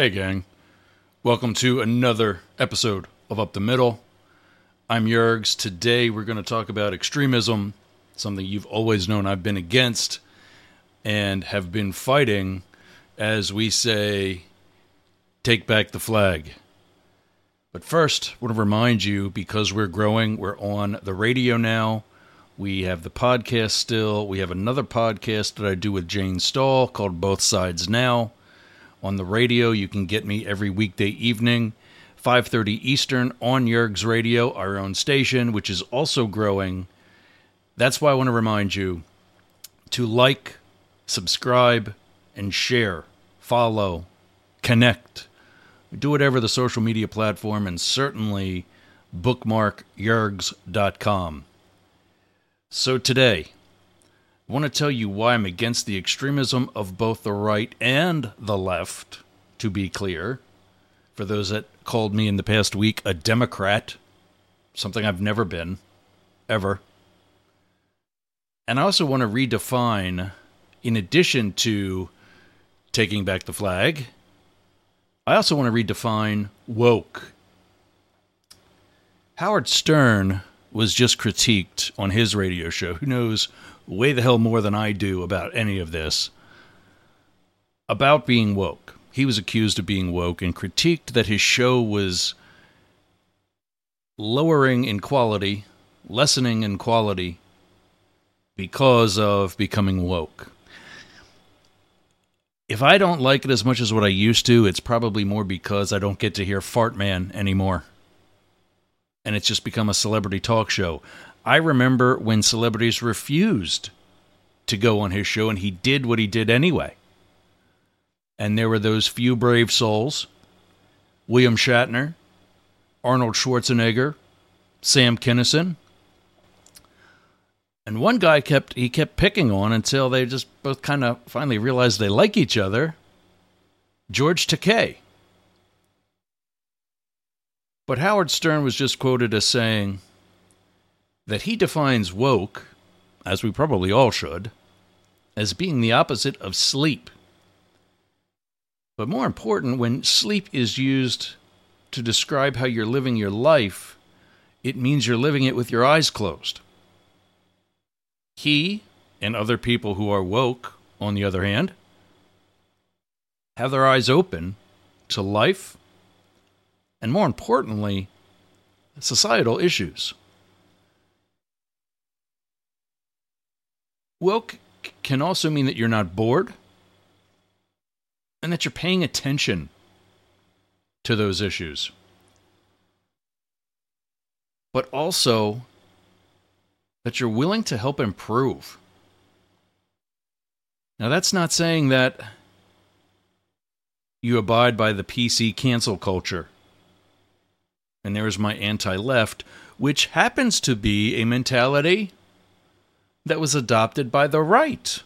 Hey, gang. Welcome to another episode of Up the Middle. I'm Yergz. Today we're going to talk about extremism, something you've always known I've been against and have been fighting as we say, take back the flag. But first, I want to remind you because we're growing, we're on the radio now. We have the podcast still. We have another podcast that I do with Jane Stahl called Both Sides Now. On the radio, you can get me every weekday evening, 5:30 Eastern on Yergz Radio, our own station, which is also growing. That's why I want to remind you to like, subscribe, and share, follow, connect. Do whatever the social media platform and certainly bookmark yergz.com. So today, I want to tell you why I'm against the extremism of both the right and the left, to be clear. For those that called me in the past week a Democrat, something I've never been, ever. And I also want to redefine, in addition to taking back the flag, I also want to redefine woke. Howard Stern was just critiqued on his radio show. Who knows way the hell more than I do about any of this? About being woke. He was accused of being woke and critiqued that his show was lowering in quality, lessening in quality because of becoming woke. If I don't like it as much as what I used to, it's probably more because I don't get to hear Fart Man anymore. And it's just become a celebrity talk show. I remember when celebrities refused to go on his show, and he did what he did anyway. And there were those few brave souls William Shatner, Arnold Schwarzenegger, Sam Kinison. And one guy kept he kept picking on until they just both kind of finally realized they like each other. George Takei. But Howard Stern was just quoted as saying that he defines woke, as we probably all should, as being the opposite of sleep. But more important, when sleep is used to describe how you're living your life, it means you're living it with your eyes closed. He and other people who are woke, on the other hand, have their eyes open to life and, more importantly, societal issues. Woke can also mean that you're not bored and that you're paying attention to those issues. But also that you're willing to help improve. Now, that's not saying that you abide by the PC cancel culture. And there's my anti left, which happens to be a mentality that was adopted by the right.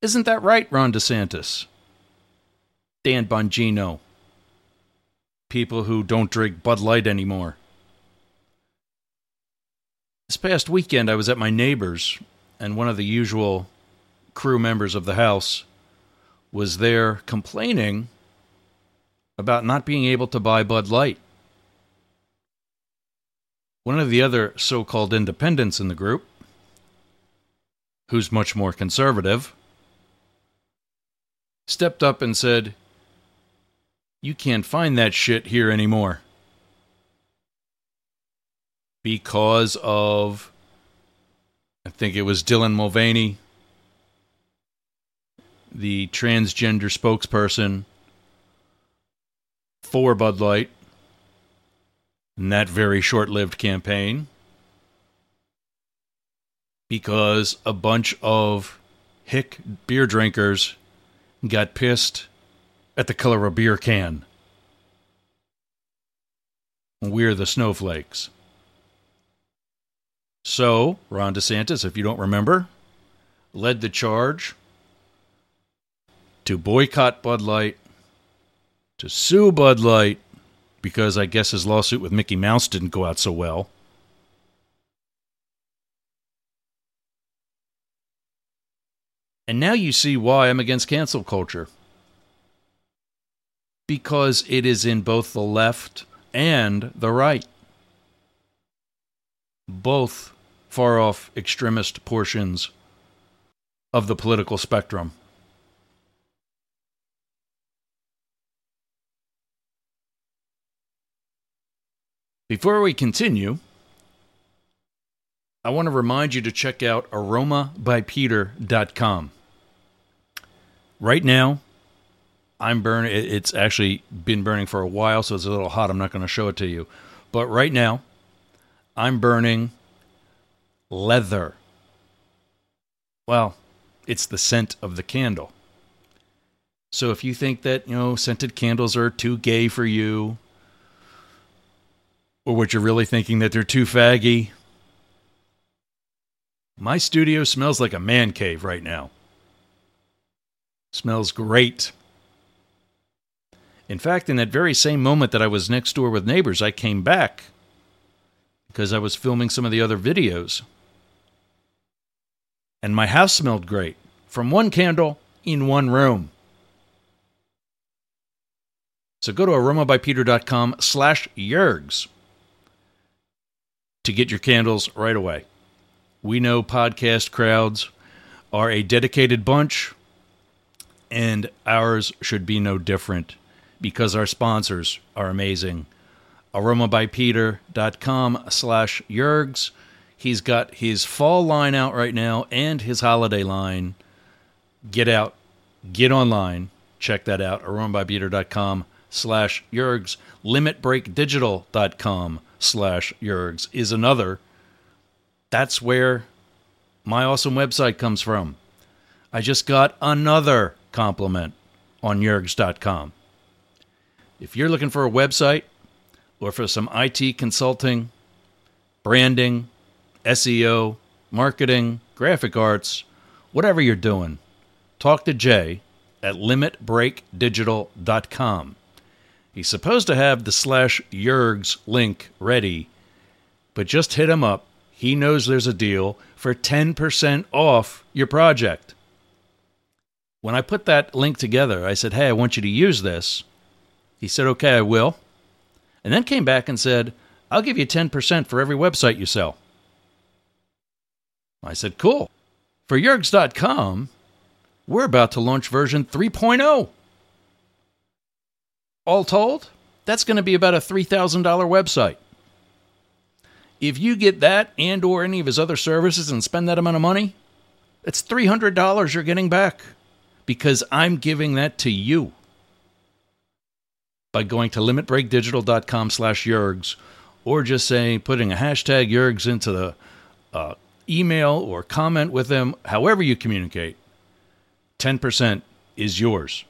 Isn't that right, Ron DeSantis? Dan Bongino. People who don't drink Bud Light anymore. This past weekend, I was at my neighbor's, and one of the usual crew members of the house was there complaining about not being able to buy Bud Light. One of the other so called independents in the group, who's much more conservative, stepped up and said, You can't find that shit here anymore. Because of, I think it was Dylan Mulvaney, the transgender spokesperson for Bud Light, in that very short lived campaign because a bunch of hick beer drinkers got pissed at the color of a beer can. We're the snowflakes. So, Ron DeSantis, if you don't remember, led the charge to boycott Bud Light, to sue Bud Light, because I guess his lawsuit with Mickey Mouse didn't go out so well. And now you see why I'm against cancel culture. because it is in both the left and the right. Both far off extremist portions of the political spectrum. Before we continue, I want to remind you to check out aromabypeter.com. Right now, I'm burning. It's actually been burning for a while, so it's a little hot. I'm not going to show it to you. But right now, I'm burning leather. Well, it's the scent of the candle. So if you think that, you know, scented candles are too gay for you, or what you're really thinking that they're too faggy, my studio smells like a man cave right now. Smells great. In fact, in that very same moment that I was next door with neighbors, I came back because I was filming some of the other videos. And my house smelled great from one candle in one room. So go to aromabypeter.com slash yergz to get your candles right away. We know podcast crowds are a dedicated bunch, and ours should be no different because our sponsors are amazing. aromabypeter.com slash yergz. He's got his fall line out right now and his holiday line. Get out, get online, check that out. aromabypeter.com slash yergz. limitbreakdigital.com slash yergz is another that's where my awesome website comes from. I just got another compliment on yergz.com. If you're looking for a website or for some IT consulting, branding, SEO, marketing, graphic arts, whatever you're doing, talk to Jay at limitbreakdigital.com. He's supposed to have the slash yergz link ready, but just hit him up he knows there's a deal for 10% off your project. When I put that link together, I said, Hey, I want you to use this. He said, Okay, I will. And then came back and said, I'll give you 10% for every website you sell. I said, Cool. For Yergz.com, we're about to launch version 3.0. All told, that's going to be about a $3,000 website. If you get that and or any of his other services and spend that amount of money, it's $300 you're getting back because I'm giving that to you by going to limitbreakdigital.com slash yergz or just say putting a hashtag yergz into the uh, email or comment with them, however you communicate, 10% is yours.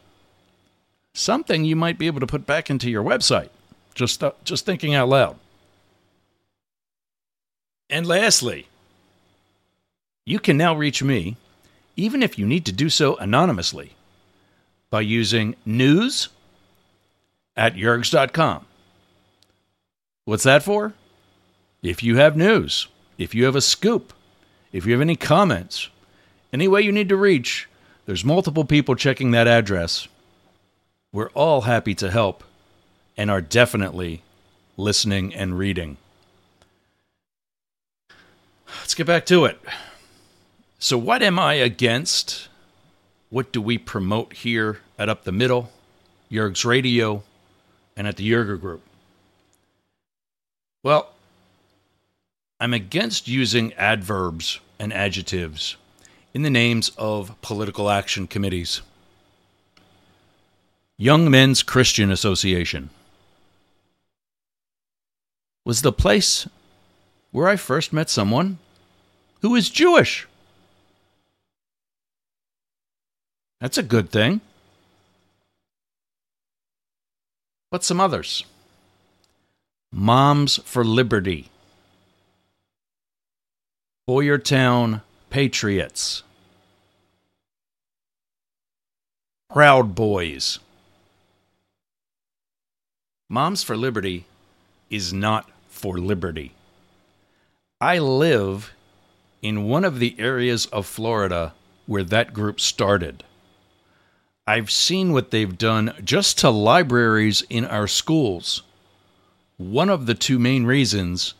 Something you might be able to put back into your website. Just, just thinking out loud. And lastly, you can now reach me, even if you need to do so anonymously, by using news at yergz.com. What's that for? If you have news, if you have a scoop, if you have any comments, any way you need to reach, there's multiple people checking that address. We're all happy to help and are definitely listening and reading. Let's get back to it. So, what am I against? What do we promote here at Up the Middle, Yergz Radio, and at the Yerger Group? Well, I'm against using adverbs and adjectives in the names of political action committees. Young Men's Christian Association was the place where I first met someone who is Jewish. That's a good thing. But some others. Moms for Liberty. Boyertown Patriots. Proud Boys. Moms for Liberty is not for liberty. I live in one of the areas of Florida where that group started. I've seen what they've done just to libraries in our schools. One of the two main reasons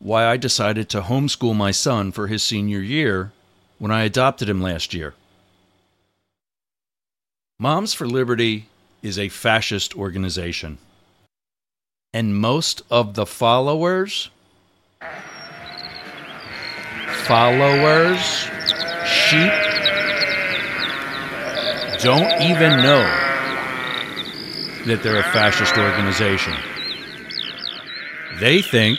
why I decided to homeschool my son for his senior year when I adopted him last year. Moms for Liberty is a fascist organization. And most of the followers, followers, sheep, don't even know that they're a fascist organization. They think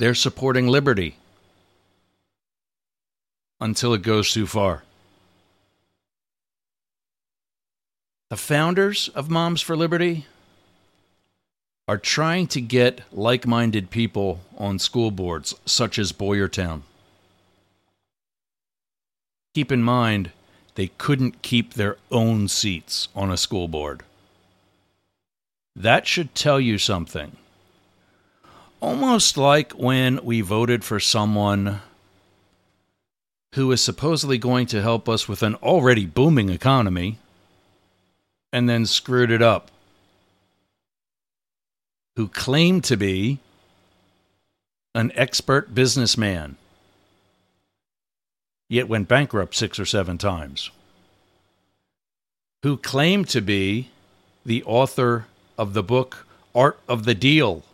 they're supporting liberty until it goes too far. The founders of Moms for Liberty are trying to get like minded people on school boards, such as Boyertown. Keep in mind, they couldn't keep their own seats on a school board. That should tell you something. Almost like when we voted for someone who is supposedly going to help us with an already booming economy and then screwed it up. Who claimed to be an expert businessman, yet went bankrupt six or seven times. Who claimed to be the author of the book Art of the Deal,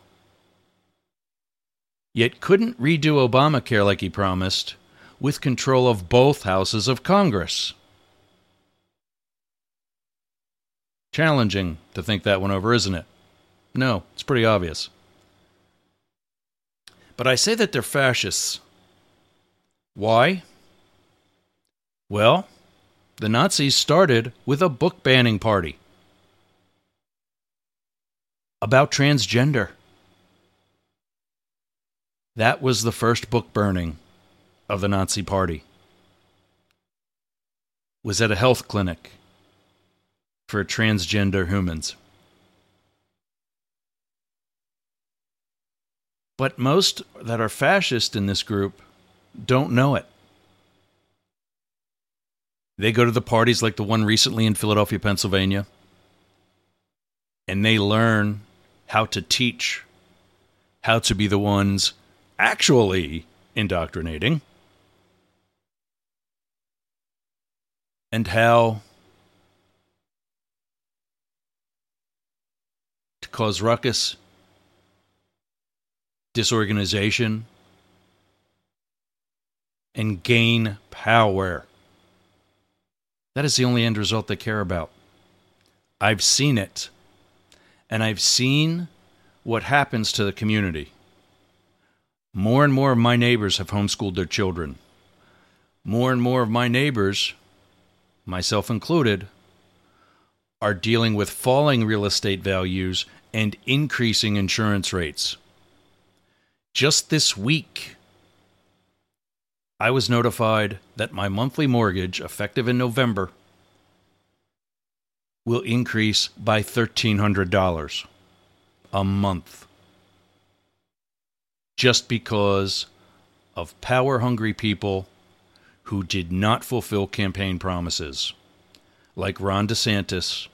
yet couldn't redo Obamacare like he promised with control of both houses of Congress. Challenging to think that one over, isn't it? No, it's pretty obvious. But I say that they're fascists. Why? Well, the Nazis started with a book banning party about transgender. That was the first book burning of the Nazi Party. Was at a health clinic for transgender humans. But most that are fascist in this group don't know it. They go to the parties like the one recently in Philadelphia, Pennsylvania, and they learn how to teach, how to be the ones actually indoctrinating, and how to cause ruckus, disorganization, and gain power. That is the only end result they care about. I've seen it. And I've seen what happens to the community. More and more of my neighbors have homeschooled their children. More and more of my neighbors, myself included, are dealing with falling real estate values and increasing insurance rates. Just this week, I was notified that my monthly mortgage, effective in November, will increase by $1,300 a month. Just because of power hungry people who did not fulfill campaign promises, like Ron DeSantis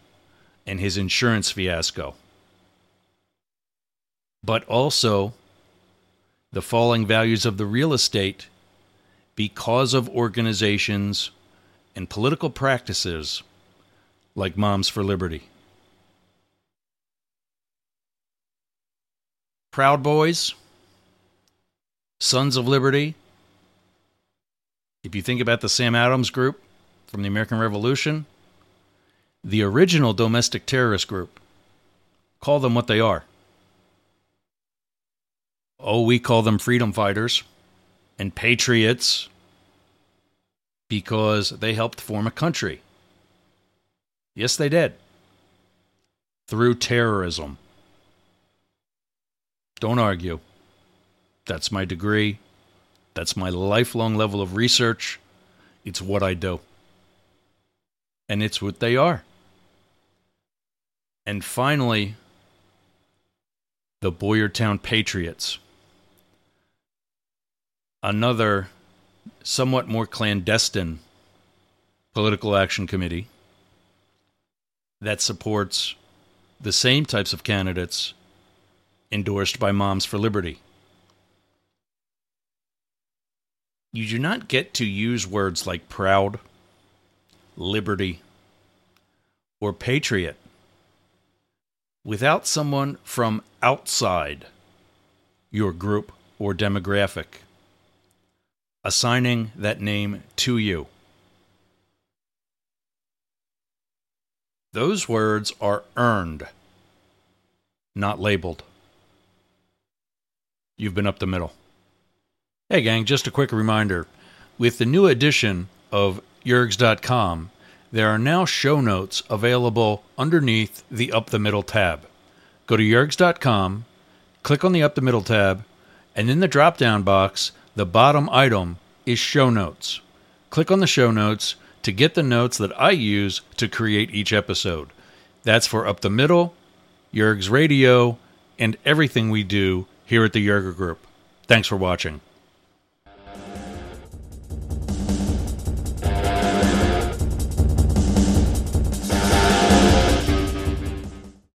and his insurance fiasco but also the falling values of the real estate because of organizations and political practices like Moms for Liberty. Proud Boys, Sons of Liberty. If you think about the Sam Adams group from the American Revolution, the original domestic terrorist group, call them what they are. Oh, we call them freedom fighters and patriots because they helped form a country. Yes, they did. Through terrorism. Don't argue. That's my degree. That's my lifelong level of research. It's what I do. And it's what they are. And finally, the Boyertown Patriots another somewhat more clandestine political action committee that supports the same types of candidates endorsed by Moms for Liberty. You do not get to use words like proud, liberty, or patriot without someone from outside your group or demographic assigning that name to you. Those words are earned, not labeled. You've been up the middle. Hey, gang, just a quick reminder. With the new edition of Yergz.com, there are now show notes available underneath the Up the Middle tab. Go to Yergz.com, click on the Up the Middle tab, and in the drop down box, the bottom item is show notes. Click on the show notes to get the notes that I use to create each episode. That's for Up the Middle, Yergz Radio, and everything we do here at the Yerger Group. Thanks for watching.